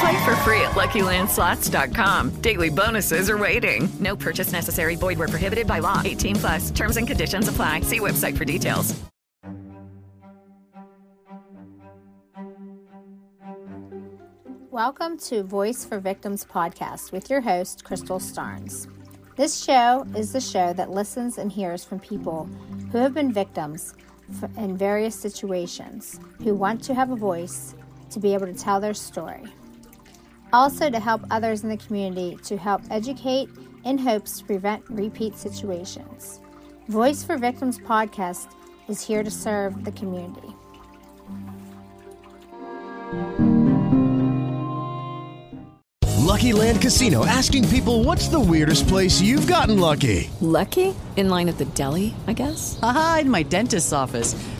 Play for free at LuckyLandSlots.com. Daily bonuses are waiting. No purchase necessary. Void where prohibited by law. 18 plus. Terms and conditions apply. See website for details. Welcome to Voice for Victims podcast with your host, Crystal Starnes. This show is the show that listens and hears from people who have been victims in various situations, who want to have a voice to be able to tell their story. Also, to help others in the community to help educate in hopes to prevent repeat situations. Voice for Victims podcast is here to serve the community. Lucky Land Casino asking people what's the weirdest place you've gotten lucky? Lucky? In line at the deli, I guess? Aha, in my dentist's office.